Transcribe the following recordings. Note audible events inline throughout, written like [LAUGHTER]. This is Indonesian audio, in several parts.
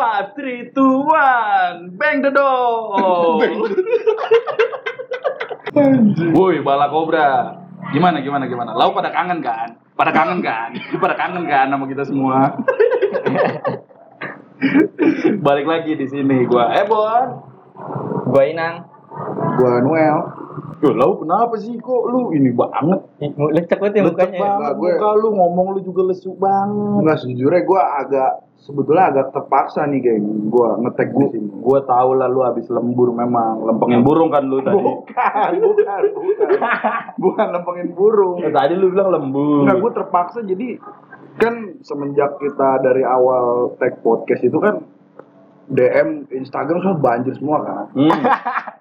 Five, three, two, one, bang the door. Woi, bala kobra. Gimana, gimana, gimana? Lau pada kangen kan? Pada kangen kan? Pada kangen kan sama kita semua? [LAUGHS] Balik lagi di sini gua. Eh, Bon. Gua Inang. Gua Noel. Yo, lau kenapa sih kok lu ini banget? Lecek banget ya Lecek mukanya. ya. banget Nah, gue- muka lu ngomong lu juga lesu banget. Enggak sejujurnya gua agak sebetulnya agak terpaksa nih geng. Gua ngetek di sini. Gua tahu lah lu habis lembur memang. Lempengin burung kan lu tadi. Bukan, bukan, bukan. Bukan lempengin burung. Eh, tadi lu bilang lembur. Enggak, gue terpaksa jadi kan semenjak kita dari awal tag podcast itu kan DM Instagram semua banjir semua kan. Hmm. [LAUGHS]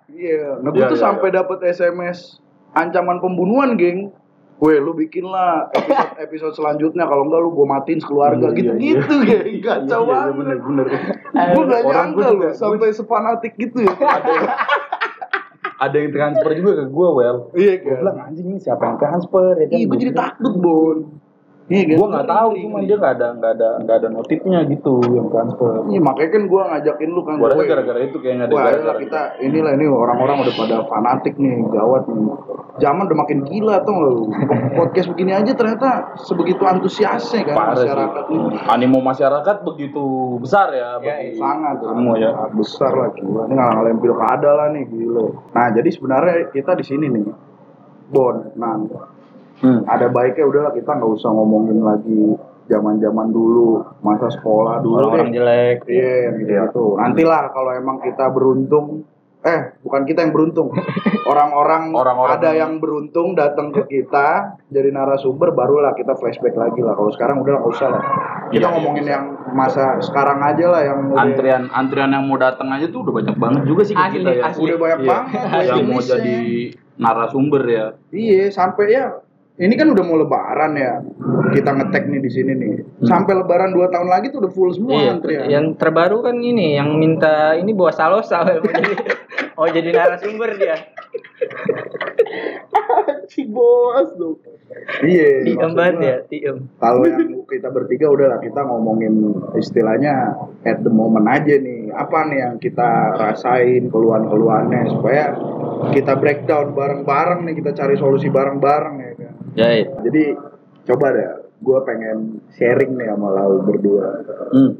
Iya, nah gue Iya, tuh iya, sampai dapat SMS ancaman pembunuhan, geng. Weh, lu bikin lah episode, [LAUGHS] episode selanjutnya kalau enggak lu gue matiin sekeluarga Iya, iya, gitu-gitu, geng. Kacau Iya, iya, banget. bener, bener. Gue gak nyangka lu sampai sepanatik gitu ya. [LAUGHS] Ada yang transfer juga ke gua, Well. Iya kan. bilang anjing ini siapa yang transfer ya kan? Iya, gue jadi takut, Bon. Iya kan. Gua nggak tahu cuma dia nggak ada nggak ada nggak ada notifnya gitu yang transfer. Iya, makanya kan gue ngajakin lu kan. Gua rasa gara-gara itu kayaknya ada Wah, ayolah kita inilah ini orang-orang udah pada fanatik nih, gawat nih. Zaman udah makin gila tuh lu. Podcast begini aja ternyata sebegitu antusiasnya kan Parah masyarakat sih. ini. Animo masyarakat begitu besar ya, Ya, bagi Sangat semua ya. besar lah gila. Ini nggak ngalahin pilkada lah nih gila. Nah, jadi sebenarnya kita di sini nih. Bon, nah Hmm. ada baiknya udahlah kita nggak usah ngomongin lagi zaman-zaman dulu, masa sekolah dulu Orang-orang deh. jelek. Iya, gitu, gitu. Nantilah kalau emang kita beruntung, eh bukan kita yang beruntung, [LAUGHS] orang-orang Orang-orang ada yang beruntung datang ke kita jadi narasumber, barulah kita flashback lagi lah. Kalau sekarang udah nggak usah lah. Kita Iya, ngomongin iya, yang masa sekarang aja lah yang udah- Antrian antrian yang mau datang aja tuh udah banyak banget juga sih Asli, kita ya. asli. udah banyak Iya. banget yang mau jadi narasumber ya. Iya, sampai ya ini kan udah mau lebaran ya. Kita ngetek nih di sini nih. Sampai lebaran 2 tahun lagi tuh udah full semua Iya, antrian. yang terbaru kan ini yang minta ini bawa salosa [LAUGHS] mau jadi oh jadi narasumber dia. [LAUGHS] si bos dong. Iya. Diem banget ya, diem. Kalau yang kita bertiga udahlah kita ngomongin istilahnya at the moment aja nih. Apa nih yang kita rasain keluhan-keluhannya supaya kita breakdown bareng-bareng nih, kita cari solusi bareng-bareng ya Jahit. Jadi coba deh, gue pengen sharing nih sama lau berdua. Hmm.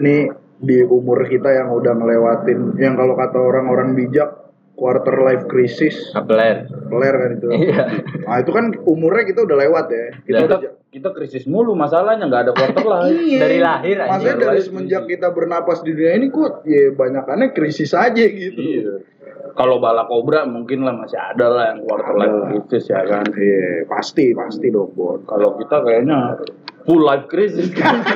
Nih di umur kita yang udah ngelewatin, yang kalau kata orang-orang bijak quarter life crisis, Kapeler. keler kan itu. Iya. Nah itu kan umurnya kita udah lewat ya. Kita Kita, udah kita krisis mulu masalahnya nggak ada quarter [LAUGHS] life. Iya. Dari lahir aja. Maksudnya Dari semenjak krisis. kita bernapas di dunia ini kok ya banyakannya krisis aja gitu. Iya. Kalau bala kobra mungkin lah masih ada lah yang quarter life Ada. crisis ya kan. Iya, pasti pasti dong, Bon. Kalau kita kayaknya full life crisis kan. [LAUGHS]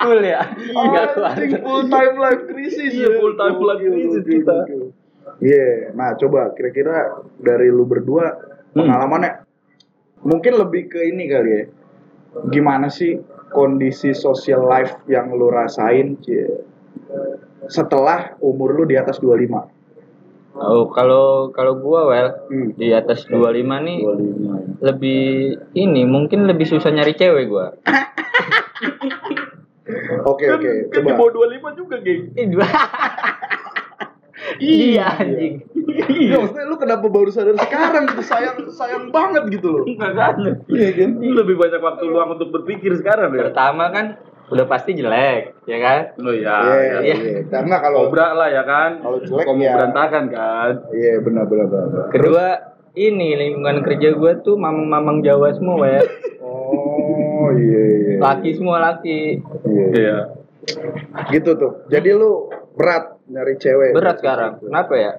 Full ya. Enggak. Anjing, full time life crisis. Iya, full time life crisis kita. Iya, nah coba kira-kira dari lu berdua Hmm. pengalamannya mungkin lebih ke ini kali ya. Gimana sih kondisi social life yang lu rasain Cie, setelah umur lu di atas 25? Oh, kalau kalau gua well Hmm. di atas 25 nih 25. lebih ini mungkin lebih susah nyari cewek gua. [LAUGHS] Oke oke, Kan di coba. bawah 25 juga, geng. [LAUGHS] Iya anjing. Iya, maksudnya lu kenapa baru sadar sekarang gitu sayang sayang banget gitu loh. Enggak kan? Iya kan? Lebih banyak waktu luang untuk berpikir sekarang ya. Pertama kan udah pasti jelek, ya kan? Oh iya. Iya, iya. iya. Karena kalau Kobra lah ya kan. Kalau jelek Kamu ya. berantakan kan. Iya, benar benar benar. Kedua ini lingkungan kerja gua tuh mamang-mamang Jawa semua ya. Oh, iya iya. Laki semua laki. Iya. Iya. Gitu tuh. Jadi lu berat nyari cewek. Berat sekarang. Kenapa ya?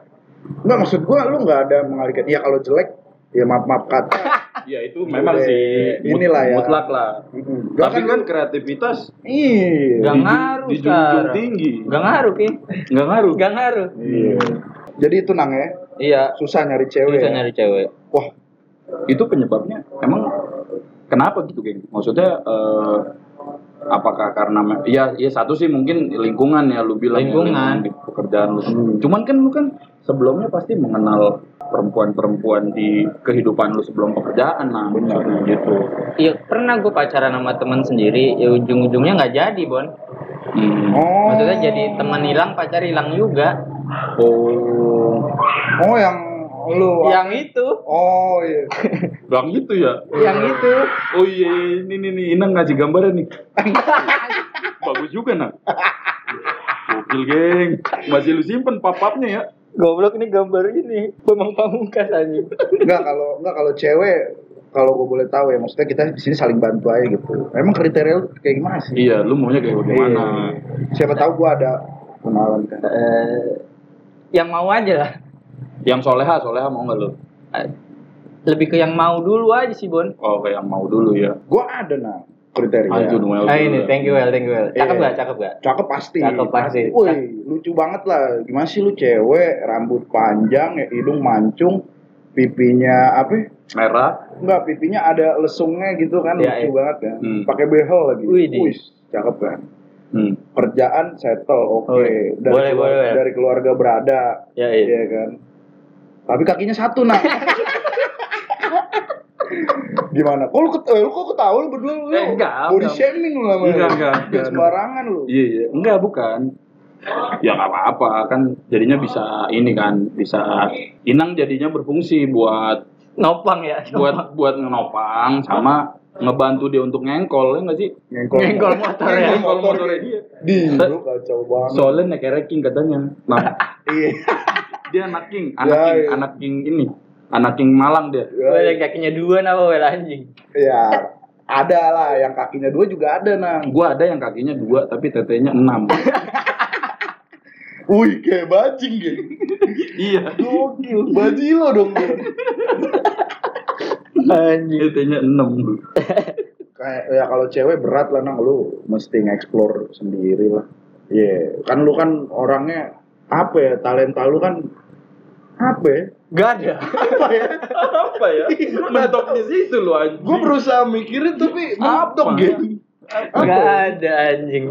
Enggak maksud gua lu nggak ada mengalihkan. Iya kalau jelek ya maaf maaf kata. [LAUGHS] Ya itu memang Iya, sih inilah ya. mutlak lah. Mm-mm. Tapi Kan kan kreativitas Iya. Gak Dijun- ngaruh dijunjung sekarang. tinggi. Gak ngaruh, Ki. Enggak ngaruh. Gak ngaruh. Iya. Jadi itu nang ya. Iya. Susah nyari cewek. Susah ya? nyari cewek. Wah, Itu penyebabnya emang kenapa gitu, geng? Maksudnya eh, apakah karena ya ya satu sih mungkin lingkungan ya lu bilang ya, Lingkungan. di pekerjaan lu. Hmm. Cuman kan lu kan sebelumnya pasti mengenal perempuan-perempuan di kehidupan lu sebelum pekerjaan nah Benar. gitu. Iya, pernah gue pacaran sama teman sendiri, ya ujung-ujungnya nggak jadi, Bon. Hmm. Oh. Maksudnya jadi teman hilang, pacar hilang juga. Oh, Oh yang lu Yang itu, Oh iya. [LAUGHS] bang gitu ya? yang itu. Oh iya, ini nih, nih Inang ngasih gambarnya nih. [LAUGHS] Bagus juga nak. Gokil geng, masih lu simpen papapnya ya? Goblok ini gambar ini. Bambang Pamungkas anjing. Enggak kalau enggak kalau cewek kalau gue boleh tahu ya maksudnya kita di sini saling bantu aja gitu. Emang kriteria lu kayak gimana sih? Iya, lu maunya kayak bagaimana? Iya. Siapa tahu gua ada kenalan kan. Eh, yang mau aja lah. Yang soleha, soleha mau nggak lu? Eh, Lebih ke yang mau dulu aja sih, Bon. Oh, kayak yang mau dulu ya. Gua ada nah kriteria. Noel Ah dulu ini, ya. thank you well, thank you well. Cakep Iya. gak, cakep gak? Cakep pasti. Cakep pasti. Woi, lucu banget lah. Gimana sih lu cewek, rambut panjang, ya, hidung mancung, pipinya apa? Merah. Enggak, pipinya ada lesungnya gitu kan, Iya, lucu iya. banget ya. Hmm. Pakai behel lagi. Wih. Wih, cakep kan. Hmm. Kerjaan settle, oke. Oh, iya. Dari, Boleh, keluar- boleh, ya. dari keluarga berada, Ya, iya. Iya kan. Tapi kakinya satu nah. Gimana? Kok lu, ket eh, lu kok ketawa lu berdua lu? Eh, enggak, Body enggak. shaming lu namanya. Enggak, enggak, enggak. sembarangan lu. Iya, iya. Enggak, bukan. Ya nggak apa-apa kan jadinya bisa ini kan bisa Inang jadinya berfungsi buat Nopang ya. buat buat ngenopang sama ngebantu dia untuk ngengkol ya nggak sih? Ngengkol, Ngengkol motor ya. Ngengkol motornya dia. Di, lu kacau banget. Soalnya naik ranking katanya. Nah, [LAUGHS] Iya. Dia anak king, anak Ya, king, iya. anak king ini, anak king Malang dia. Gue yang kakinya dua nama well anjing. Ya, ada lah yang kakinya dua juga ada nang. Gua ada yang kakinya dua tapi tetenya enam. [LAUGHS] Wih, kayak bajing gitu. iya. Gokil, bajilo dong. Anjing. Tetenya enam. Kayak ya kalau cewek berat lah nang lu mesti nge-explore sendiri lah. Iya, kan lu kan orangnya apa ya? Talenta lu kan apa ya? Gak ada. [LAUGHS] Apa ya? Apa ya? Mentok di situ lu anjing. Gue berusaha mikirin tapi mentok gitu. Apa Gak ya? ada anjing.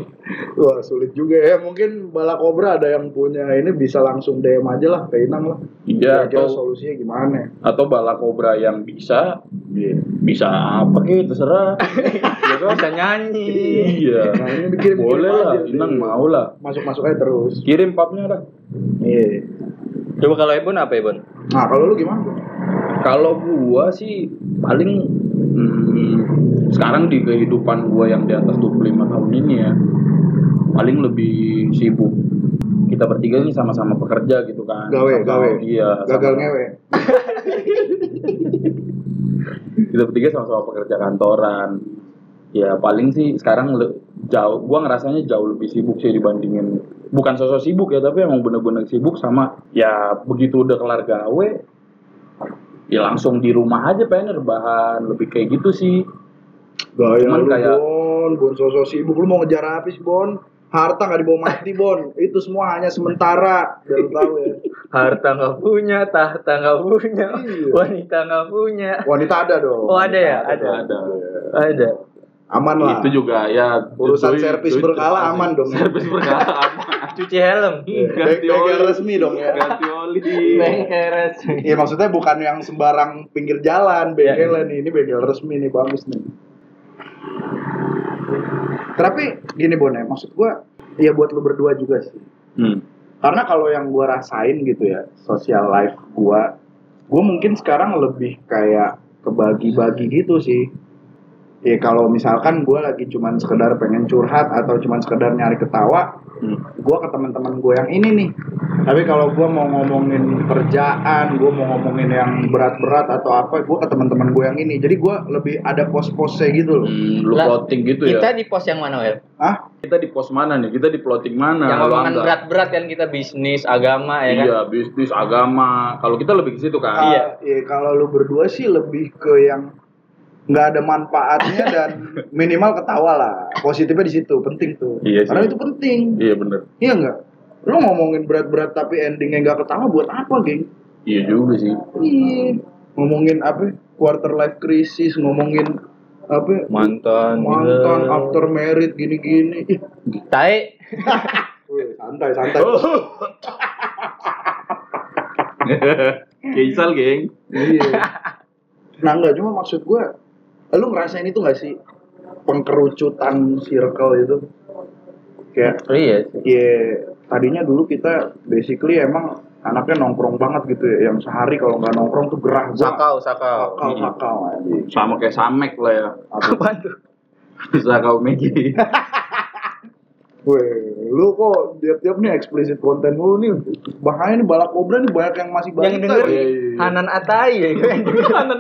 Wah sulit juga ya. Mungkin bala kobra ada yang punya ini bisa langsung DM aja lah ke Inang lah. Iya, atau solusinya gimana? atau bala kobra yang bisa Iya. bisa apa gitu terserah. [LAUGHS] ya kan? Bisa nyanyi. Iya. Nah, ini dikirim Boleh lah, Inang mau lah. Masuk masuk aja terus. Kirim papnya dah. Iya. Coba kalau Ebon apa Ebon? Nah kalau lu gimana? Kalau gua sih paling hmm, sekarang di kehidupan gua yang di atas 25 tahun ini ya paling lebih sibuk. Kita bertiga ini sama-sama pekerja gitu kan. Gawe, Sama- gawe. Iya. Gagal sama- ngewe. [LAUGHS] kita bertiga sama-sama pekerja kantoran ya paling sih sekarang le- jauh gua ngerasanya jauh lebih sibuk sih dibandingin bukan sosok sibuk ya tapi emang bener-bener sibuk sama ya begitu udah kelar gawe ya langsung di rumah aja pengen rebahan lebih kayak gitu sih Gaya Cuman lu kayak- Bon, Bon sosok sibuk lu mau ngejar sih Bon? Harta gak dibawa mati Bon, itu semua hanya sementara. Biar lu tahu ya. [LAUGHS] Harta nggak punya, tahta nggak punya, Iya. wanita nggak punya. Wanita ada dong. Oh, ada ya? Ada. ada Ada. Aman lah. itu juga ya Urusan doi- servis doi berkala terpaksa. aman dong. servis berkala [LAUGHS] aman Cuci helm. Iya, ganti bengkel oli. resmi dong ya. ganti oli Bengkel resmi. Iya maksudnya bukan yang sembarang pinggir jalan, bengkelnya nih, ini bengkel resmi nih bagus nih. Tapi gini Bon ya, maksud gua ya buat lu berdua juga sih. hmm. Karena kalau yang gua rasain gitu ya, social life gua, gua mungkin sekarang lebih kayak kebagi-bagi gitu sih. Ya kalau misalkan gua lagi cuman sekedar pengen curhat atau cuman sekedar nyari ketawa, Hmm. gua ke teman-teman gue yang ini nih. Tapi kalau gua mau ngomongin kerjaan, gua mau ngomongin yang berat-berat atau apa, gua ke teman-teman gue yang ini. Jadi gua lebih ada pos-posnya gitu loh. Hmm, lu Lah, plotting gitu ya Kita di pos yang mana, Wel? Hah? kita di pos mana nih kita di plotting mana yang ngomongan berat-berat kan kita bisnis, agama ya kan? Iya, bisnis, agama. Kalau kita lebih ke situ kan. Iya. Ah, iya, kalau lu berdua sih lebih ke yang nggak ada manfaatnya dan minimal ketawa lah. Positifnya di situ, penting tuh. Iya sih. Karena itu penting. Iya bener. Iya nggak? Lu ngomongin berat-berat tapi endingnya nggak ketawa buat apa, geng? Iya juga sih. Iya. Ngomongin apa? Quarter life crisis, ngomongin apa? Mantan. Mantan gila. after married gini-gini. Ih, Tai. [LAUGHS] santai, santai. [LAUGHS] Keisal, geng. Iya. Nah enggak cuma maksud gue, lu ngerasain itu gak sih pengkerucutan circle itu? kayak iya sih ya tadinya dulu kita basically emang anaknya nongkrong banget gitu ya yang sehari kalau nggak nongkrong tuh gerah gua sakau sakau sakau sakau anjing Sama kayak Samek lah ya. apa tuh Bisa kau Megi. [LAUGHS] Weh, lu kok tiap-tiap nih eksplisit konten lu nih bahaya nih balak kobra nih banyak yang masih yang balita denger ya. iya, iya. Hanan Atai ya yang [LAUGHS] denger Hanan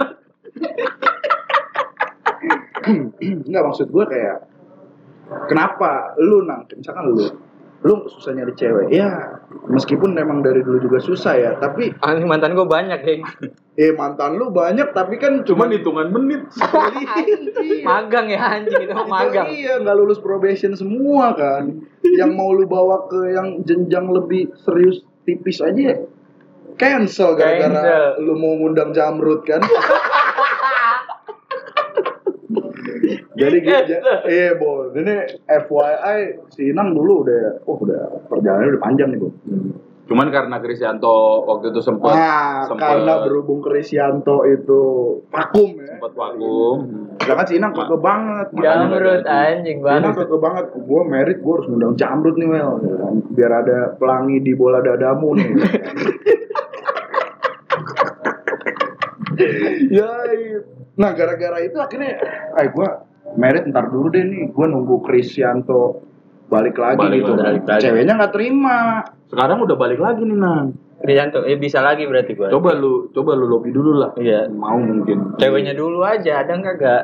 [CLEARS THROAT] Enggak maksud gue kayak kenapa lu nang misalkan lu lu susah nyari cewek? Ya meskipun memang dari dulu juga susah ya tapi Anjing mantan gue banyak geng eh mantan lu banyak tapi kan Cuman cuma hitungan menit. [LAUGHS] magang ya anjing itu magang. iya nggak lulus probation semua kan. Yang mau lu bawa ke yang jenjang lebih serius tipis aja cancel gara-gara lu mau ngundang jamrut kan [LAUGHS] jadi gitu iya bol ini FYI si Inang dulu udah oh udah perjalanannya udah panjang nih bol Cuman karena Krisyanto waktu itu sempat nah sempat karena berhubung Krisyanto itu vakum ya. Sempat vakum. sedangkan si Inang keke banget. Jamrut anjing Enak banget. keke banget, gue merit gue harus ngundang jamrut nih Wel ya kan? Biar ada pelangi di bola dadamu nih. [LAUGHS] [LAUGHS] Ya iya. Nah gara-gara itu akhirnya Eh gue merit ntar dulu deh nih Gue nunggu Krisyanto balik lagi Balik gitu balik lagi. Ceweknya gak terima Sekarang udah balik lagi nih Nang. Rianto eh bisa lagi berarti gue Coba lu coba lu lobby dulu lah. Iya. Mau mungkin. ceweknya dulu aja ada nggak gak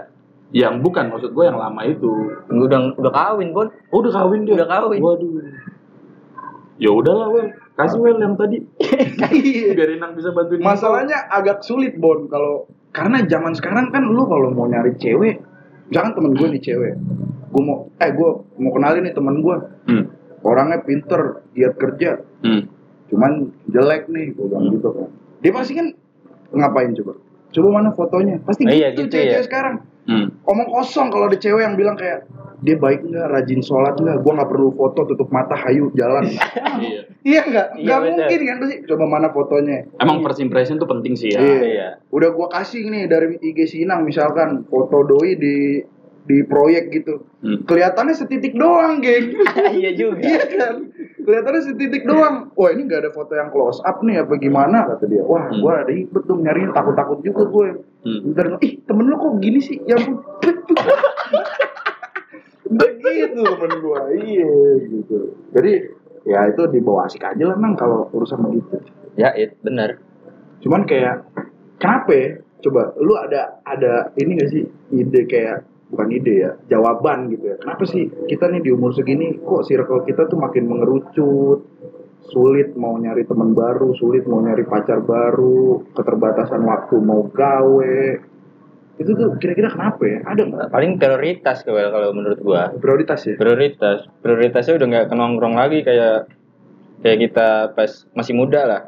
Yang bukan maksud gue yang lama itu. udah udah kawin bon Oh udah kawin dia. Udah kawin. Waduh. Ya udahlah Wel. Kasih Wel yang tadi. Biar Inang bisa bantuin. Masalahnya agak sulit Bon kalau karena zaman sekarang kan lu kalau mau nyari cewek, jangan temen gue nih cewek, gue mau eh gue mau kenalin nih temen gue, Hmm. orangnya pinter, giat kerja, Hmm. cuman jelek nih, gue bilang gitu kan. Dia pasti kan ngapain coba? Coba mana fotonya? Pasti Oh, gitu, iya, gitu cewek-cewek ya. sekarang. Hmm. Omong kosong kalau ada cewek yang bilang kayak dia baik nggak, rajin sholat nggak, gue nggak perlu foto tutup mata hayu jalan. [LAUGHS] Iya. iya nggak? Iya, Nggak bener. mungkin kan pasti. Coba mana fotonya? Emang first impression tuh penting sih ya. Iya. iya Udah gua kasih nih dari IG Sinang misalkan foto doi di di proyek gitu. Hmm. Kelihatannya setitik doang, geng. [LAUGHS] iya juga iya kan? Kelihatannya setitik doang. Wah, ini nggak ada foto yang close up nih apa gimana kata dia. Wah, Hmm. gua ribet dong nyariin takut-takut juga gue. Hmm. Bentar, ih temen lu kok gini sih? Ya ampun. [LAUGHS] Begitu temen gua. Iya gitu. Jadi ya itu dibawa asik aja lah nang kalau urusan begitu. ya it bener Cuman kayak kenapa ya? Coba lu ada ada ini gak sih ide kayak bukan ide ya, jawaban gitu ya. Kenapa sih kita nih di umur segini kok circle kita tuh makin mengerucut? Sulit mau nyari teman baru, sulit mau nyari pacar baru, keterbatasan waktu mau gawe. Itu tuh kira-kira kenapa ya? Ada nggak paling prioritas Kewel kalau menurut gua prioritas ya? prioritas prioritasnya udah nggak kenongkrong lagi kayak kayak kita pas masih muda lah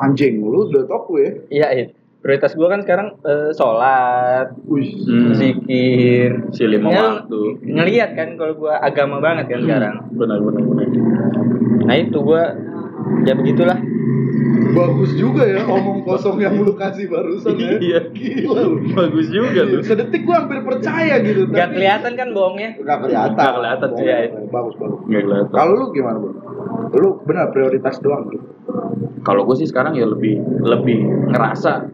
Anjing, lu udah tau ya? iya it prioritas gua kan sekarang eh, sholat Hmm. zikir Si lima waktu. ngeliat kan kalau gua agama banget kan sekarang Benar benar benar. nah itu gua ya begitulah bagus juga ya omong kosong yang lu kasih barusan ya. Iya. Gila. Bagus juga lu. Sedetik gua hampir percaya gitu. nggak kelihatan kan bohongnya Gak kelihatan. Nggak kelihatan sih, Iya, ya. Bagus bagus. Nggak kelihatan. Kalau lu gimana bro? Lu benar prioritas doang gitu. Kalau gue sih sekarang ya lebih lebih ngerasa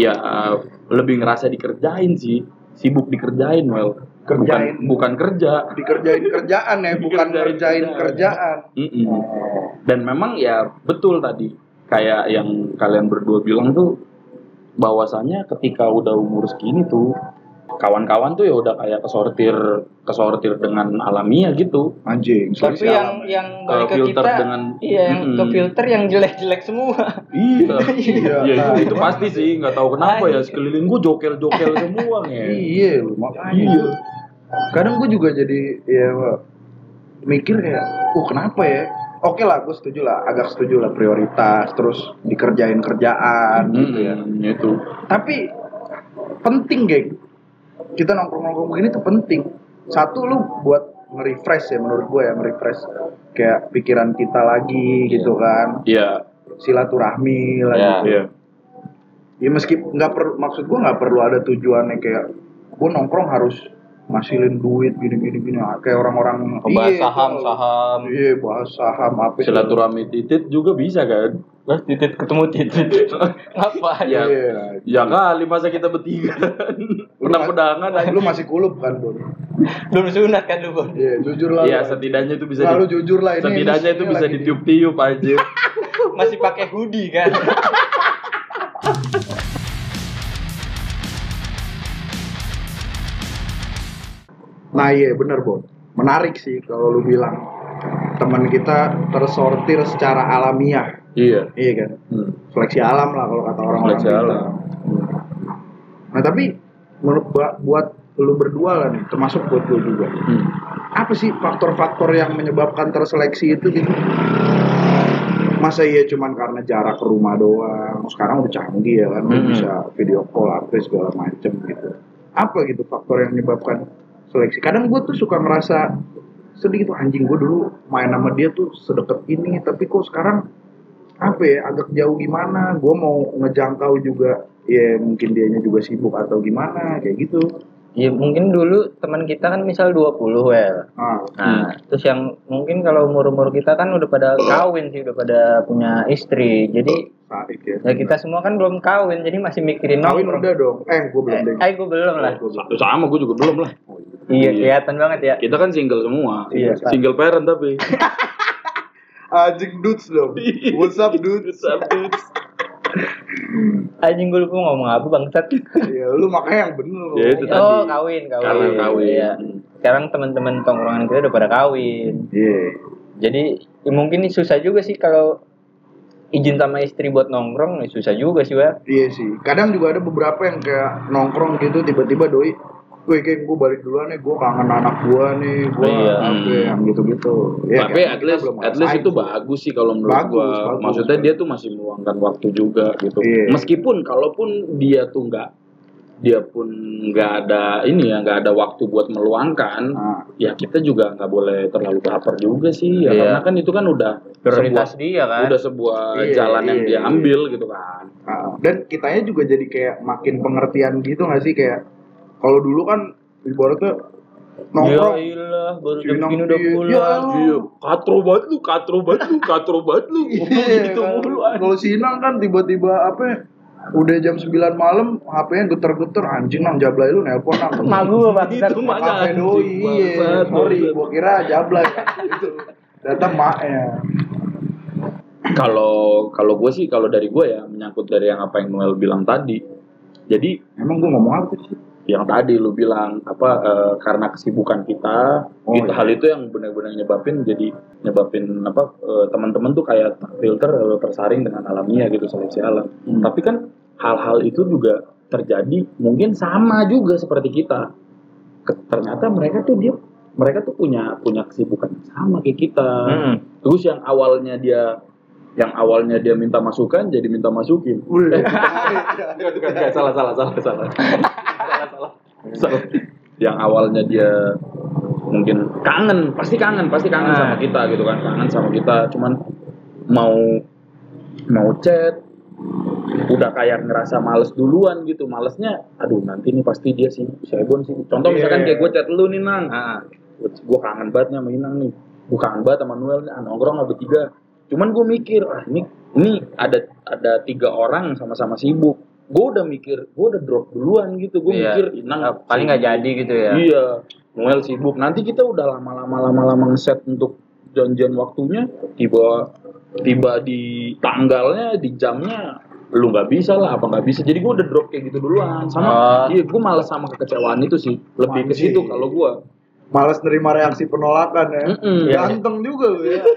ya uh, lebih ngerasa dikerjain sih sibuk dikerjain well Kerjain. bukan, bukan kerja Dikerjain kerjaan ya, bukan Dikerjain ngerjain kerjaan. Mm-mm. Oh. dan memang ya betul tadi kayak yang kalian berdua bilang tuh bahwasanya ketika udah umur segini tuh kawan-kawan tuh ya udah kayak kesortir kesortir dengan alamiah gitu Anjing. tapi yang alam. yang Ke balik ke filter kita dengan- iya yang ke Mm-mm. filter yang jelek-jelek semua iya [LAUGHS] Iya, ya, itu, nah. itu pasti sih nggak tahu kenapa ya sekeliling gua jokel-jokel [LAUGHS] semua ya Iya. Iya. Kadang gue juga jadi ya mikir kayak, oh kenapa ya? Oke lah, gue setuju lah, agak setuju lah prioritas, terus dikerjain kerjaan gitu ya. Itu Tapi penting, geng. Kita nongkrong-nongkrong begini tuh penting. Satu lu buat nge-refresh ya menurut gue ya, nge-refresh kayak pikiran kita lagi gitu kan. Iya, Silaturahmi lah Iya. gitu. iya. Ya meski nggak perlu maksud gue nggak perlu ada tujuannya kayak gue nongkrong harus ngasilin duit gini gini gini Ah, kayak orang-orang Ngebahas iya, saham, kalau- saham. iya bahas saham apa silaturahmi titit juga bisa kan Lah titit ketemu titit. [LAUGHS] Apa Ya. iya ya kali masa kita bertiga pedang pedangan lu masih kulup kan Bon Belum sunat kan lu, Bon? iya jujur lah ya lu. setidaknya itu bisa Lalu jujur lah ini setidaknya ini itu bisa ditiup-tiup aja [LAUGHS] Masih pakai hoodie kan? [LAUGHS] Nah iya bener Bon Menarik sih kalau lu bilang Teman kita tersortir secara alamiah iya Iya kan Hmm. Seleksi alam lah kalau kata orang-orang Seleksi kita. alam. Nah tapi menurut buat lu berdua lah nih Termasuk buat gue juga Hmm. Apa sih faktor-faktor yang menyebabkan terseleksi itu gitu Masa iya cuman karena jarak ke rumah doang Sekarang udah canggih ya kan Hmm. Bisa video call apa segala macem gitu Apa gitu faktor yang menyebabkan seleksi. Kadang gue tuh suka ngerasa sedih gitu anjing gue dulu main sama dia tuh sedekat ini tapi kok sekarang apa ya agak jauh gimana? Gue mau ngejangkau juga ya mungkin dianya juga sibuk atau gimana kayak gitu. Ya mungkin dulu teman kita kan misal 20 well. ah. Nah, terus yang mungkin kalau umur-umur kita kan udah pada kawin sih, udah pada punya istri. Jadi Saik ya. ya kita semua kan belum kawin, jadi masih mikirin kawin nongkrong. udah dong. Eh gue belum deh. Eh, eh, gue belum. Lah. Sama gue juga belum lah Iya, kelihatan banget ya. kita kan single semua Iya. single parent tapi [LAUGHS] anjing dudes dong what's up dudes What's up, dudes? Anjing gue lupa ngomong apa bangsat. ya lu makanya yang bener Ya, itu tadi. Oh, kawin, kawin. Karena kawin. Iya. Sekarang teman-teman tongkrongan kita udah pada kawin. iya Jadi ya mungkin ini susah juga sih kalau izin sama istri buat nongkrong, ya susah juga sih, Wak. iya sih kadang juga ada beberapa yang kayak nongkrong gitu tiba-tiba doi Gue kayak gue balik duluan nih, gue kangen anak gue nih, gue Iya. apa ya, yang gitu-gitu. Ya, tapi at least, at least itu sih. bagus sih kalau menurut Bagus, gua. bagus. Maksudnya dia tuh masih meluangkan waktu juga gitu. Iya. Meskipun kalaupun dia tuh nggak dia pun nggak ada ini ya nggak ada waktu buat meluangkan Nah, ya kita juga nggak boleh terlalu baper juga sih ya Iya. karena kan itu kan udah Prioritas sebuah, dia kan. udah sebuah Iya, jalan yang iya, dia iya. ambil gitu kan nah, dan kitanya juga jadi kayak makin pengertian gitu gak sih kayak kalau dulu kan ibaratnya nongkrong. Ya iyalah, baru jam segini udah pulang. Ya, iya katro banget lu katro banget lu katro banget lu. Iya, gitu kan. mulu Kalau si Inang kan tiba-tiba apa ya, udah jam 9 malam HP-nya geter-geter anjing nang jablay lu nelpon nang. [LAUGHS] Mak gua bangsat. Itu HP doi iya. Sorry gua kira jablay. Itu datang maknya kalau kalau gue sih kalau dari gue ya menyangkut dari yang apa yang Noel bilang tadi. Jadi emang gua ngomong apa sih yang tadi lu bilang apa eh, karena kesibukan kita Oh, itu iya. hal itu yang benar-benar nyebabin jadi nyebabin apa eh, teman-teman tuh kayak filter eh, tersaring dengan alamiah gitu seleksi alam Hmm. tapi kan hal-hal itu juga terjadi mungkin sama juga seperti kita ternyata mereka tuh dia mereka tuh punya punya kesibukan yang sama kayak kita Hmm. terus yang awalnya dia yang awalnya dia minta masukan jadi minta masukin Wih, [LAUGHS] Enggak, enggak, enggak, salah, salah, salah, salah. Salah. Yang awalnya dia mungkin kangen, pasti kangen, pasti kangen Nah. sama kita gitu kan, kangen sama kita, cuman mau mau chat udah kayak ngerasa males duluan gitu. Malesnya aduh nanti nih pasti dia sih sebon sih contoh misalkan Iya. kayak gue chat lu nih nang. Ah, gue kangen banget nih sama Inang nih. Gue kangen banget sama Noel nih. Ah, nongkrong lah bertiga. Cuman gue mikir ah ini ini ada ada tiga orang sama-sama sibuk gue udah mikir gue udah drop duluan gitu. Gue Iya. mikir Inang Ah, paling nggak jadi gitu ya. iya Noel sibuk. Nanti kita udah lama-lama lama-lama ngeset untuk janjian waktunya tiba tiba di tanggalnya di jamnya lu nggak bisa lah apa nggak bisa. Jadi gue udah drop kayak gitu duluan. Sama Oh. iya gue malas sama kekecewaan itu sih. Lebih ke situ kalau gue males nerima reaksi penolakan ya. Mm-mm. ganteng juga lu ya [LAUGHS]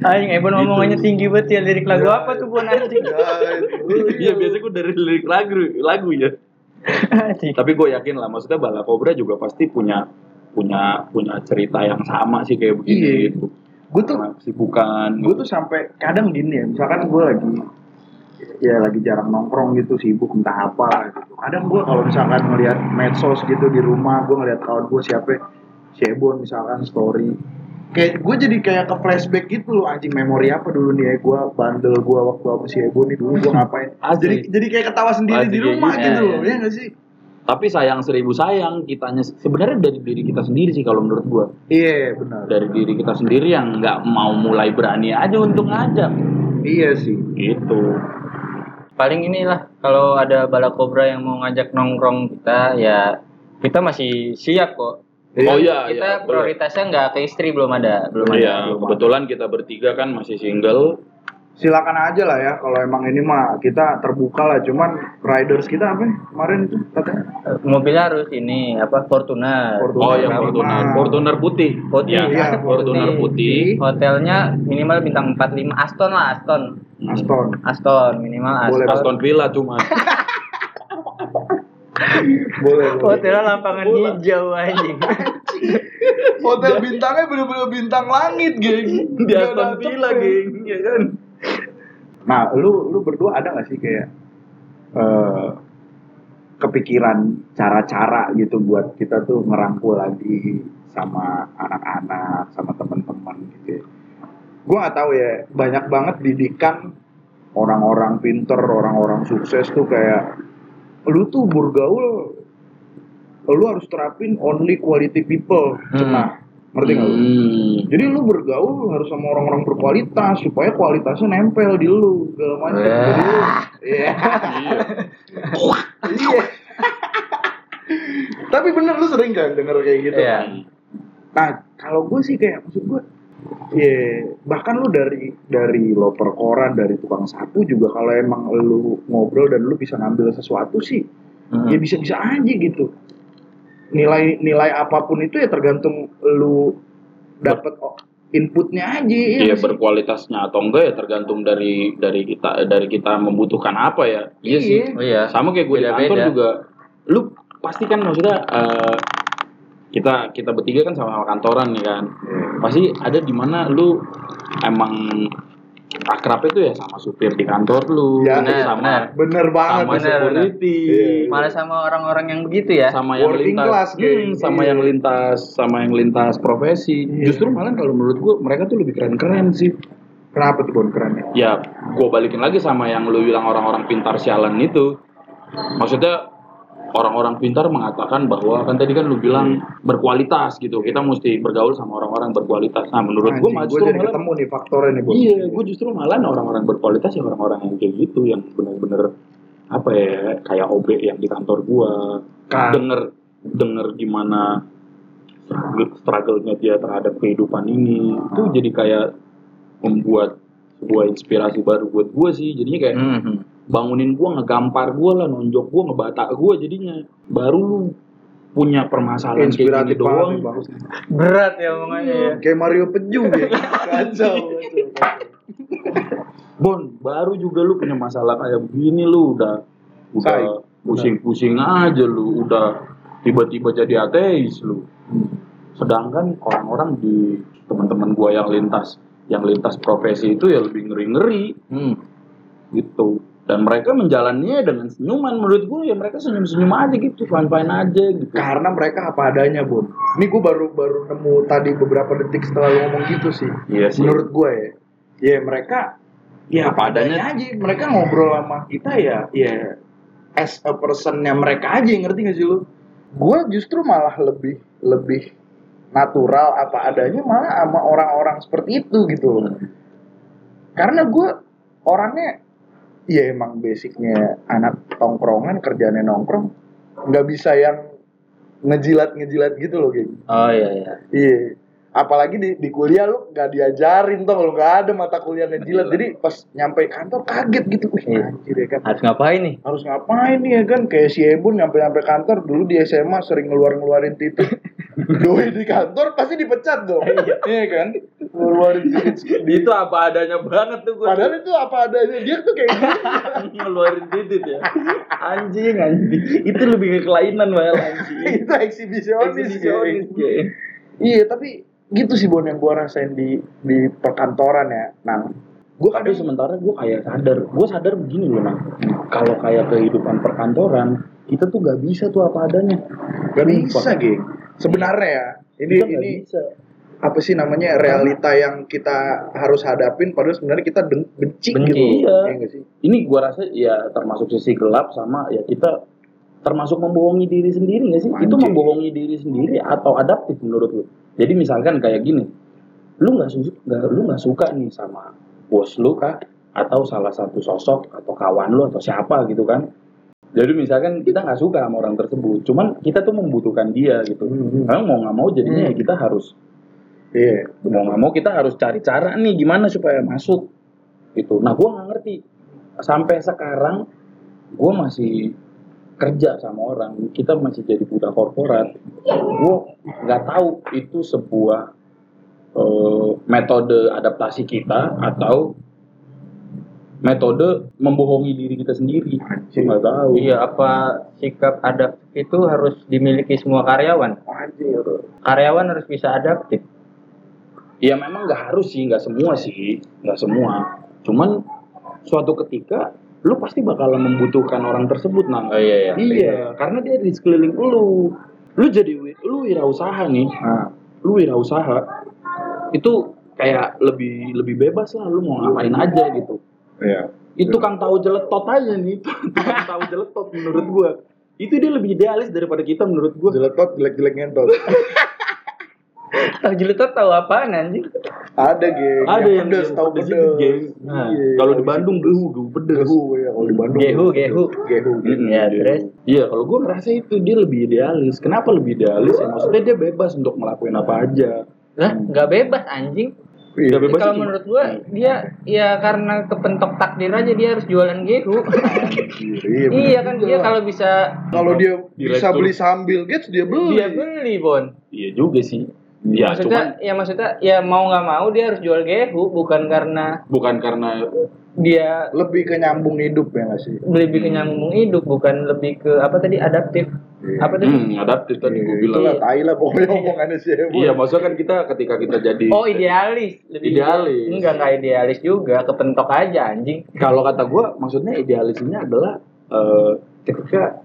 Anjing, Ebon Gitu. omongannya tinggi banget ya lirik lagu Ya. apa tuh Bon anjing? [LAUGHS] Ya. Iya biasanya gue dari lirik lagu lagu ya. Tapi gue yakin lah, maksudnya Bala Cobra juga pasti punya punya punya cerita yang sama sih kayak begini Iya. gitu. gue tuh kesibukan. gue tuh sampai kadang gini ya misalkan gue lagi ya lagi jarang nongkrong gitu sibuk entah apa gitu kadang gue kalau misalkan ngelihat medsos gitu di rumah gue ngelihat kawan gue siapa si Ebon misalkan story kayak gue jadi kayak ke flashback gitu loh anjing memori apa dulu nih ya gue bandel gue waktu apa si Ebon nih dulu gue [LAUGHS] ngapain Asli. jadi jadi kayak ketawa sendiri Asli di rumah gitu, gitu ya, loh ya. ya nggak sih Tapi sayang seribu sayang kitanya sebenarnya dari diri kita sendiri sih kalau menurut gua. Iya benar. Dari diri kita sendiri yang nggak mau mulai berani aja untuk ngajak. Iya sih. Gitu. paling inilah kalau ada bala kobra yang mau ngajak nongkrong kita ya kita masih siap kok Oh iya, kita iya, prioritasnya nggak ke istri belum ada belum ada Iya, kebetulan kita bertiga kan masih single. Silakan aja lah ya kalau emang ini mah kita terbuka lah. Cuman riders kita apa ya? kemarin itu katanya? Mobilnya harus ini apa Fortuner Fortuner. Oh, yang Lima. Fortuner, Fortuner putih. Putih. Ya, Iya, Fortuner putih. hotelnya minimal bintang 45 Aston lah Aston Aston. Aston minimal Boleh, Aston Aston Villa cuma. [LAUGHS] Boleh. boleh. hotelnya lapangan hijau anjing [LAUGHS] Hotel bintangnya bener-bener bintang langit, geng. Di Aston Villa, geng, ya kan? Nah, lu lu berdua ada gak sih kayak eh kepikiran cara-cara gitu buat kita tuh ngerangkul lagi sama anak-anak, sama teman-teman gitu. ya. Gua nggak tahu ya, banyak banget didikan orang-orang pinter, orang-orang sukses tuh kayak lu tuh bergaul lu harus terapin only quality people. Hmm. Nah, ngerti nggak lu? Hmm. Jadi lu bergaul harus sama orang-orang berkualitas supaya kualitasnya nempel di lu segala macam. Lu Iya. [LAUGHS] Iya. [LAUGHS] Tapi bener lu sering kan denger kayak gitu. Iya. Nah, kalau gue sih kayak maksud gue ya bahkan lu dari dari loper koran dari tukang sapu juga kalau emang lu ngobrol dan lu bisa ngambil sesuatu sih Hmm. ya bisa-bisa aja gitu nilai nilai apa pun itu ya tergantung lu dapat inputnya aja Iya ya nggak sih? berkualitasnya atau enggak ya tergantung dari dari kita dari kita membutuhkan apa ya. Iya sih. oh iya Sama kayak gue di kantor juga. Lu pasti kan maksudnya eh, kita kita bertiga kan sama kantoran nih kan. Pasti ada di mana lu emang akrabnya tuh ya sama supir di kantor lu, Ya, benar, sama benar. bener banget sama bener, security, Iya. malah sama orang-orang yang begitu ya sama yang Working lintas, class, hmm, geng. sama yang lintas, sama yang lintas profesi. Iya. Justru malah kalau menurut gua mereka tuh lebih keren-keren sih. kenapa tuh bon keren ya Ya, gua balikin lagi sama yang lu bilang orang-orang pintar sialan itu. Maksudnya orang-orang pintar mengatakan bahwa kan tadi kan lu bilang berkualitas gitu. Kita mesti bergaul sama orang-orang berkualitas. Nah, menurut gua gua justru jadi malah ketemu nih faktornya nih bon Iya, gue justru malah orang-orang berkualitas ya orang-orang yang kayak gitu yang bener-bener apa ya kayak OB yang di kantor gua Kan. denger denger gimana struggle- struggle-nya dia terhadap kehidupan ini itu jadi kayak membuat sebuah inspirasi baru buat gua sih jadinya kayak Mhm. Bangunin gua ngegampar gua lah nonjok gua ngebatak gua jadinya baru lu punya permasalahan kayak inspiratif gini banget doang berat ya omongannya ya kayak Mario Peju ya kacau [LAUGHS] kacau, kacau. Bon, baru juga lu punya masalah kayak begini lu udah udah pusing-pusing aja lu, udah tiba-tiba jadi ateis lu. Sedangkan orang-orang di teman-teman gua yang lintas yang lintas profesi itu ya lebih ngeri-ngeri Hmm. gitu. Dan mereka menjalaninya dengan senyuman. Menurut gua ya mereka senyum-senyum aja gitu, fine-fine aja gitu. karena mereka apa adanya Bon ini gue baru baru nemu tadi beberapa detik setelah lu ngomong gitu sih. Iya sih. menurut gue ya. Ya mereka ya Apa adanya. aja. Mereka ngobrol sama kita ya ya as a personnya mereka aja ngerti gak sih lu? Gue justru malah lebih lebih natural apa adanya malah sama orang-orang seperti itu gitu. Loh karena gue orangnya ya emang basicnya anak tongkrongan kerjanya nongkrong nggak bisa yang ngejilat ngejilat gitu loh gitu oh iya iya Iya. Apalagi di, di kuliah lu nggak diajarin tuh kalau nggak ada mata kuliah ngejilat. Jadi pas nyampe kantor kaget gitu. Wih, Iya. anjir ya kan. harus ngapain nih Harus ngapain nih ya kan? Kayak si Ebun nyampe-nyampe kantor dulu di SMA sering ngeluarin-ngeluarin titik. [LAUGHS] Doi di kantor pasti dipecat dong. Iya kan? Ngeluarin titik. Itu apa adanya banget tuh gua. Padahal itu apa adanya. Dia tuh kayak gitu. [LAUGHS] ngeluarin titit ya. Anjing anjing. Itu lebih ke kelainan malah anjing. [LAUGHS] itu eksibisionis. Eksibisionis. Iya tapi gitu sih Bon yang gua rasain di di perkantoran ya. Nah, gua Tapi kadang sementara gue kayak sadar, gue sadar begini loh nang. Kalau kayak kehidupan perkantoran, kita tuh gak bisa tuh apa adanya. Gak bisa, geng. Sebenarnya ya, ini Kita ini bisa. apa sih namanya realita yang kita harus hadapin padahal sebenarnya kita ben- benci, Benci, gitu. iya. Iya nggak sih? Ini gue rasa ya termasuk sisi gelap sama ya kita termasuk membohongi diri sendiri nggak sih? Itu Anjing. membohongi diri sendiri atau adaptif menurut lu? Jadi misalkan kayak gini, lu nggak suka, lu nggak suka nih sama bos lu kah? Atau salah satu sosok atau kawan lu atau siapa gitu kan? Jadi misalkan kita nggak suka sama orang tersebut, cuman kita tuh membutuhkan dia gitu. Hmm. Karena mau nggak mau jadinya ya kita harus Iya. mau nggak mau kita harus cari cara nih gimana supaya masuk gitu nah gua nggak ngerti sampai sekarang gua masih kerja sama orang kita masih jadi budak korporat gua nggak tahu itu sebuah eh, metode adaptasi kita atau metode membohongi diri kita sendiri Anjing. nggak tahu Iya, apa sikap adaptif itu harus dimiliki semua karyawan? Anjing. Karyawan harus bisa adaptif. Ya memang nggak harus sih, nggak semua sih, nggak semua. Cuman suatu ketika lu pasti bakalan membutuhkan orang tersebut nah. Oh iya iya. Iya, karena dia di sekeliling lu. Lu jadi lu wirausaha nih, Nah, lu wirausaha itu kayak lebih lebih bebas lah lu mau ngapain aja gitu. iya. Itu kan tahu jeletot aja nih, tukang [LAUGHS] tahu jeletot menurut gua. Itu dia lebih idealis daripada kita menurut gua. Jeletot jelek-jelek ngentot. [LAUGHS] Tahu jeletot tahu apaan anjing? Ada geng. Ada yang pedes, tahu pedes geng. Nah, Iya. kalau di Bandung gehu gehu pedes. Gehu ya kalau di Bandung. Gehu, gehu. Gehu. Ya, dia- terus? Iya, kalau gue ngerasa itu dia lebih idealis. Kenapa lebih idealis? Ya maksudnya dia bebas untuk ngelakuin apa aja. Lah, nggak bebas anjing. Iya. Nggak bebas Kalau menurut gua dia ya karena kepentok takdir aja dia harus jualan gehu. [LAUGHS] Iya, iya kan bener dia kalau bisa kalau dia bisa beli sambil Gates dia beli. dia beli, Bon. Iya juga sih. Ya, maksudnya cuman ya maksudnya ya mau nggak mau dia harus jual gehu bukan karena bukan karena dia Lebih ke nyambung hidup ya nggak sih? lebih ke nyambung hidup bukan lebih ke apa tadi adaptif. Iya. Apa tadi? hmm, adaptif tadi gue bilang. Itulah tai lah pokoknya omongannya si Ebo. Iya, maksudnya kan kita ketika kita jadi Oh idealis, lebih Idealis. Enggak enggak idealis juga, kepentok aja anjing. kalau kata gue maksudnya idealisnya adalah eh, ketika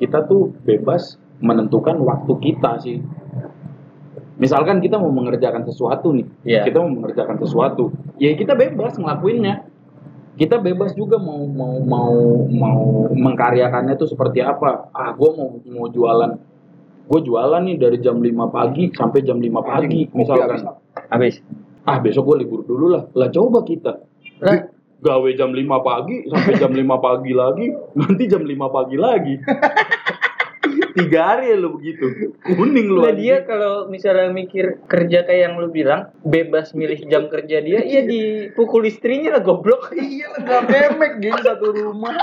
kita tuh bebas menentukan waktu kita sih. Misalkan kita mau mengerjakan sesuatu nih, Iya. kita mau mengerjakan sesuatu, ya kita bebas ngelakuinnya. Kita bebas juga mau mau mau mau mengkaryakannya tuh seperti apa. Ah, gue mau mau jualan, gue jualan nih dari jam 5 pagi sampai jam 5 pagi, misalkan. Habis. Ah, besok gue libur dulu lah. Lah coba kita Lah, gawe jam 5 pagi sampai jam 5 pagi lagi nanti jam 5 pagi lagi [LAUGHS] tiga hari ya lo begitu kuning lo Lah dia kalau misalnya mikir kerja kayak yang lu bilang, bebas milih jam kerja dia, iya dipukul istrinya lah goblok. Iya lah memek geng satu rumah.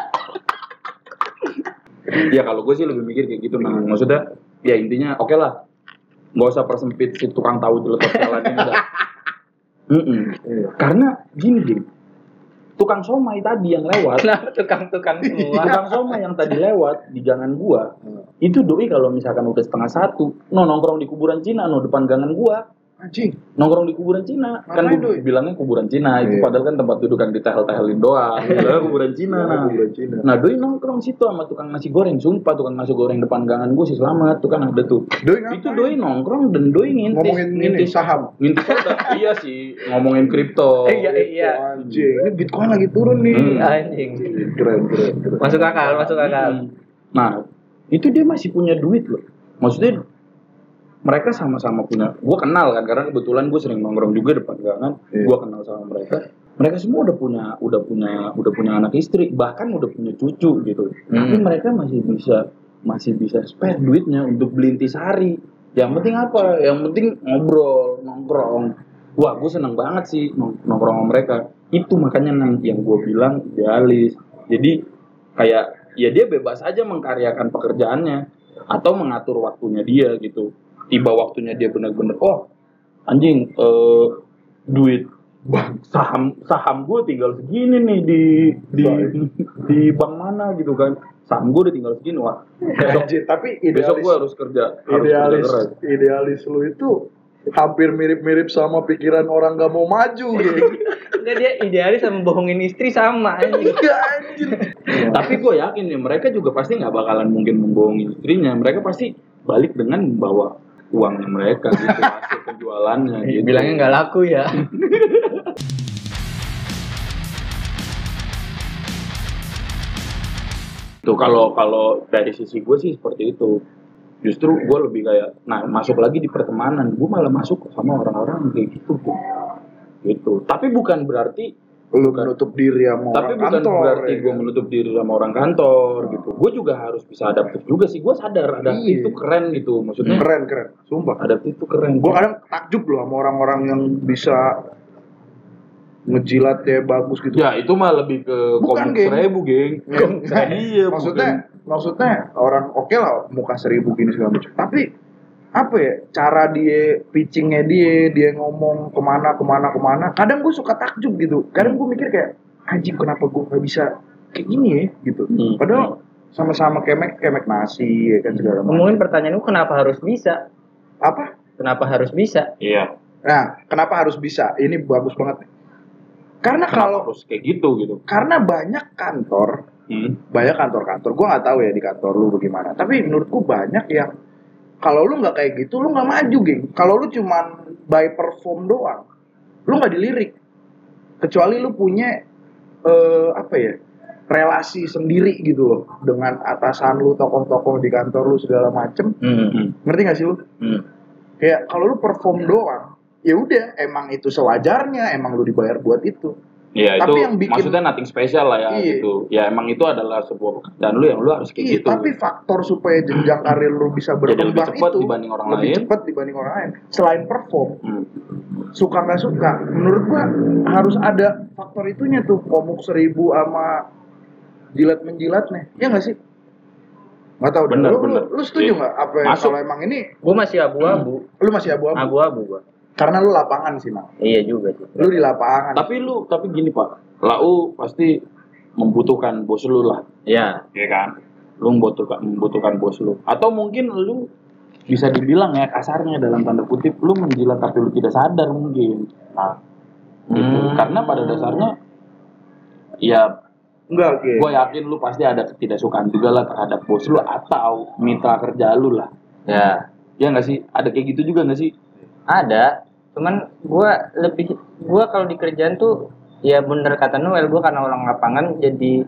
ya kalau gue sih lebih mikir kayak gitu nah maksudnya ya intinya oke lah nggak usah persempit si tukang tahu jeletot jalan ini. Mm-mm. Iya. karena gini gini tukang somai tadi yang lewat. Nah, tukang-tukang [LAUGHS] semua. tukang somai yang tadi lewat di gangan gua. Itu doi kalau misalkan udah setengah satu no nongkrong di kuburan Cina no depan gangan gua Anjing. nongkrong di kuburan Cina kan Ngapain, gua Doi? bilangnya kuburan Cina itu Iya. padahal kan tempat duduk kan ditehel-tehelin doang bilangnya kuburan Cina Nah, nah kuburan Cina. nah doi nongkrong situ sama tukang nasi goreng sumpah tukang nasi goreng depan gangan gua sih selamat tuh kan ada tuh Doi ngapain? itu doi nongkrong dan doi ngintis ngomongin ini ngintis saham. ngintis [LAUGHS] iya sih ngomongin kripto Iya, iya. Anjing, ini Bitcoin lagi turun nih. Hmm. Anjing. Keren, keren, keren. Masuk akal, masuk akal. Hmm. Nah, itu dia masih punya duit loh. Maksudnya mereka sama-sama punya. Gue kenal kan karena kebetulan gue sering nongkrong juga depan gangan. Iya. Gue kenal sama mereka. Mereka semua udah punya, udah punya, udah punya anak istri, bahkan udah punya cucu gitu. Tapi Hmm. mereka masih bisa, masih bisa spare duitnya untuk beli intisari. Yang penting apa? Yang penting ngobrol, nongkrong. Wah, gue seneng banget sih nong- nongkrong sama mereka. Itu makanya nang yang gue bilang idealis. Jadi kayak ya dia bebas aja mengkaryakan pekerjaannya atau mengatur waktunya dia gitu. Tiba waktunya dia benar-benar oh anjing eh, duit bang saham saham gue tinggal segini nih di di di bank mana gitu kan saham gue udah tinggal segini wah besok, tapi besok gue idealis harus kerja harus idealis kerja keras idealis lu itu hampir mirip-mirip sama pikiran orang gak mau maju [LAUGHS] gitu. Enggak dia idealis sama bohongin istri sama anjing. Enggak anjir. tapi gue yakin nih mereka juga pasti nggak bakalan mungkin membohongi istrinya mereka pasti balik dengan membawa uangnya mereka gitu [LAUGHS] hasil penjualannya gitu. Bilangnya nggak laku ya. Tuh kalau kalau dari sisi gue sih seperti itu. Justru gue lebih kayak, nah masuk lagi di pertemanan, gue malah masuk sama orang-orang kayak gitu tuh. Gitu. Tapi bukan berarti lu Bukan. menutup diri sama tapi orang bukan kantor berarti ya gue kan? menutup diri sama orang kantor gitu. Gue juga harus bisa adaptif juga sih. Gue sadar adaptif Iya. itu keren gitu. Maksudnya keren keren sumpah adaptif itu keren. gue kadang takjub loh sama orang-orang yang bisa ngejilat ya bagus gitu Ya itu mah lebih ke Bukan, komik geng. seribu geng. Ya, [LAUGHS] nah, iya, maksudnya maksudnya orang oke lah muka seribu gini segala macam tapi apa ya cara dia pitchingnya dia dia ngomong ke mana ke mana ke mana kadang gue suka takjub gitu kadang gue mikir kayak anjing kenapa gue nggak bisa kayak gini ya gitu Hmm. padahal sama-sama kemek kemek nasi ya kan segala macam Ngomongin pertanyaan lu kenapa harus bisa? apa Kenapa harus bisa? Iya. nah kenapa harus bisa ini bagus banget nih karena Kenapa kalau harus kayak gitu gitu? karena banyak kantor Hmm. banyak kantor-kantor gue nggak tahu ya di kantor lu bagaimana tapi menurutku banyak yang kalau lu nggak kayak gitu lu nggak maju geng. Kalau lu cuman by perform doang lu nggak dilirik. Kecuali lu punya eh, apa ya relasi sendiri gitu loh dengan atasan lu tokoh-tokoh di kantor lu segala macem. Hmm. ngerti gak sih lu? Hmm. kayak kalau lu perform doang ya udah emang itu sewajarnya emang lu dibayar buat itu Iya Tapi itu yang bikin- maksudnya nothing special lah ya Iya. gitu. Ya emang itu adalah sebuah pekerjaan lu yang lu harus kayak Iya, gitu. tapi faktor supaya jenjang karir lu bisa Jadi lebih berkembang cepat itu dibanding orang lebih lain. cepat dibanding orang lain. Selain perform, Hmm. suka nggak suka, menurut gua harus ada faktor itunya tuh komuk seribu sama jilat menjilat nih, ya nggak sih? Nggak tahu. dah. Bener, lu, bener. lu, lu setuju Iya. nggak? Apa kalau emang ini, Gue masih abu-abu. lu masih abu-abu? Abu-abu gua. Karena lu lapangan sih, Mang. Iya juga sih. Lu di lapangan. Tapi lu tapi gini Pak, lau pasti membutuhkan bos lu lah, Iya. ya kan? Lu membutuhkan membutuhkan bos lu. Atau mungkin lu bisa dibilang ya kasarnya dalam tanda kutip lu menjilat tapi lu tidak sadar mungkin. Nah, gitu. Hmm. Karena pada dasarnya ya Enggak, oke. gue yakin lu pasti ada ketidaksukaan juga lah terhadap bos lu atau mitra kerja lu lah. Ya. Ya nggak sih? Ada kayak gitu juga nggak sih? Ada. Cuman gua lebih gua kalau di kerjaan tuh ya bener kata Noel gua karena orang lapangan jadi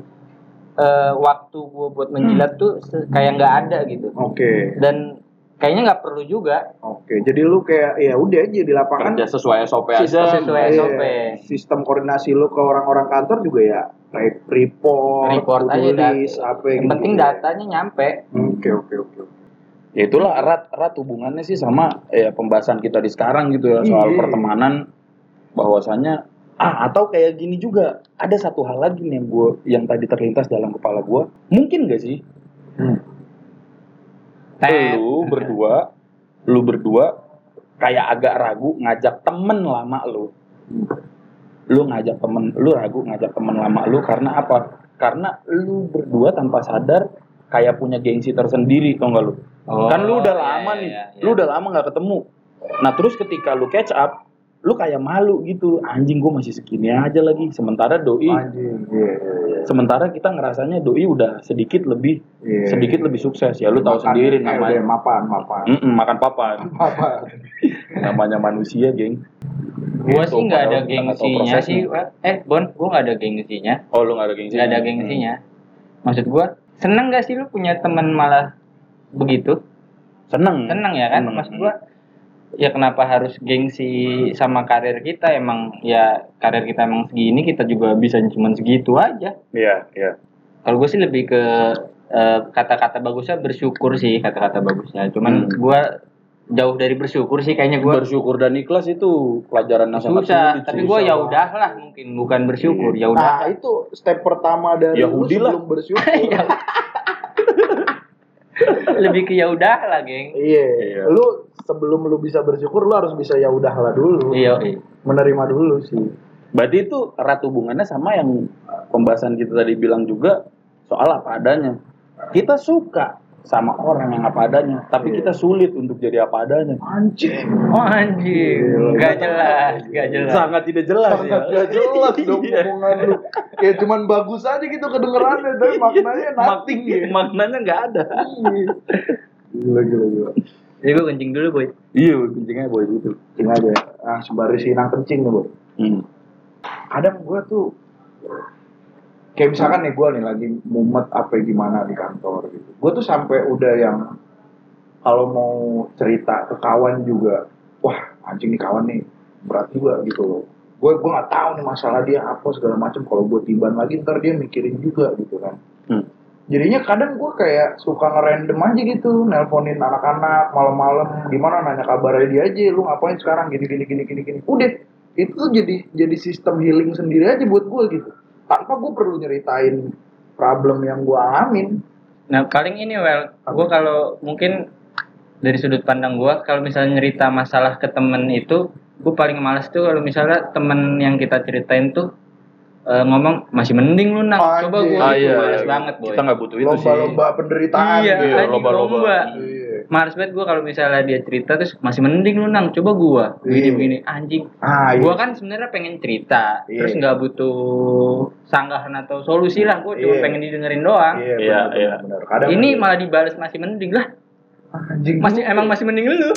eh, waktu gua buat menjilat tuh se- kayak nggak ada gitu. Oke. Dan kayaknya nggak perlu juga. Oke, jadi lu kayak ya udah aja di lapangan Kerja sesuai SOP Sistem aja. sesuai Iya, SOP. Sistem koordinasi lu ke orang-orang kantor juga ya re- report, Report aja list, apa Yang gitu penting ya. datanya nyampe. Oke, oke, oke. Ya itulah erat erat hubungannya sih sama ya pembahasan kita di sekarang gitu ya soal Iya. pertemanan. Bahwasanya ah atau kayak gini juga ada satu hal lagi nih yang gua yang tadi terlintas dalam kepala gua. Mungkin gak sih? Hmm. Lu berdua lu berdua kayak agak ragu ngajak temen lama lu. Lu ngajak temen lu ragu ngajak temen lama lu karena apa? Karena lu berdua tanpa sadar kayak punya gengsi tersendiri tau gak lu Oh, kan lu udah iya, lama iya, nih iya, iya. lu udah lama nggak ketemu nah terus ketika lu catch up lu kayak malu gitu anjing gue masih segini aja lagi sementara doi Anjing, iya, iya, iya. sementara kita ngerasanya doi udah sedikit lebih Iya. sedikit lebih sukses ya lu tahu Makan, sendiri namanya mapan, mapan. Mm-mm, makan papan [LAUGHS] namanya manusia geng Gua Gitu, sih nggak ada tahu gengsinya sih. Eh, Bon, gua nggak ada gengsinya. oh lu nggak ada gengsi Nggak ada gengsinya. Maksud gua, seneng gak sih lu punya teman malah begitu? seneng Seneng ya kan? Seneng. Maksud gua, ya kenapa harus gengsi sama karir kita? Emang ya karir kita emang segini, kita juga bisa cuman segitu aja. iya iya Kalau gue sih lebih ke eh, kata-kata bagusnya bersyukur sih kata-kata bagusnya. Cuman Hmm. gua jauh dari bersyukur sih kayaknya gua bersyukur dan ikhlas itu pelajaran yang sangat susah. sulit Tapi gua ya udahlah mungkin bukan bersyukur, ya udah. Nah, itu step pertama dari Yahudi lah. sebelum bersyukur. [LAUGHS] [LAUGHS] [LAUGHS] Lebih ke ya udah lah geng Iya. Iya. Lu sebelum lu bisa bersyukur lu harus bisa ya udahlah dulu. iya iya. Menerima dulu sih. Berarti itu erat hubungannya sama yang pembahasan kita tadi bilang juga soal apa adanya. Kita suka sama orang yang apa adanya, tapi Iya. kita sulit untuk jadi apa adanya. Anjing. oh anjing Gila. gak jelas gak jelas Sangat tidak jelas Sangat ya. gak jelas [LAUGHS] dong Iya. omongan lu. Kayak cuman bagus aja gitu kedengerannya, tapi maknanya nothing ya. Maknanya nggak ada. Iya. Gila, gila, gila. jadi gue kencing dulu boy Iya, kencingnya boy gitu. Kencing aja. Ah, sembari sinang kencing nih, Boy. Hmm. Kadang gua tuh kayak misalkan nih gue nih lagi mumet apa gimana di kantor gitu gue tuh sampai udah yang kalau mau cerita ke kawan juga wah anjing nih kawan nih berat juga gitu loh. Gue gue nggak tahu nih masalah dia apa segala macam kalau gue tiban lagi ntar dia mikirin juga gitu kan. Hmm. jadinya kadang gue kayak suka ngerandom aja gitu nelponin anak-anak malam-malam gimana nanya kabarnya dia aja lu ngapain sekarang? Gini gini gini gini gini. Udah itu tuh jadi jadi sistem healing sendiri aja buat gue gitu. Tanpa gue perlu nyeritain problem yang gue alamin Nah, paling ini well, gue kalau mungkin dari sudut pandang gue, kalau misalnya nyerita masalah ke temen itu, gue paling malas tuh kalau misalnya temen yang kita ceritain tuh eh, ngomong masih mending lu nak, coba gue Anjing. gitu, males banget boy. Kita nggak butuh itu sih. lomba-lomba penderitaan Iya, gitu. lomba-lomba. lomba. Iya. Males banget gue kalau misalnya dia cerita terus masih mending lu nang, coba gue begini Iya. begini anjing. ah iya. Gue kan sebenarnya pengen cerita, Iya. terus nggak butuh sanggahan atau solusi lah, gue cuma Iya. pengen didengerin doang. iya, Iya, benar, iya. benar. Kadang Ini malah dibales masih mending lah, anjing masih emang masih mending lu.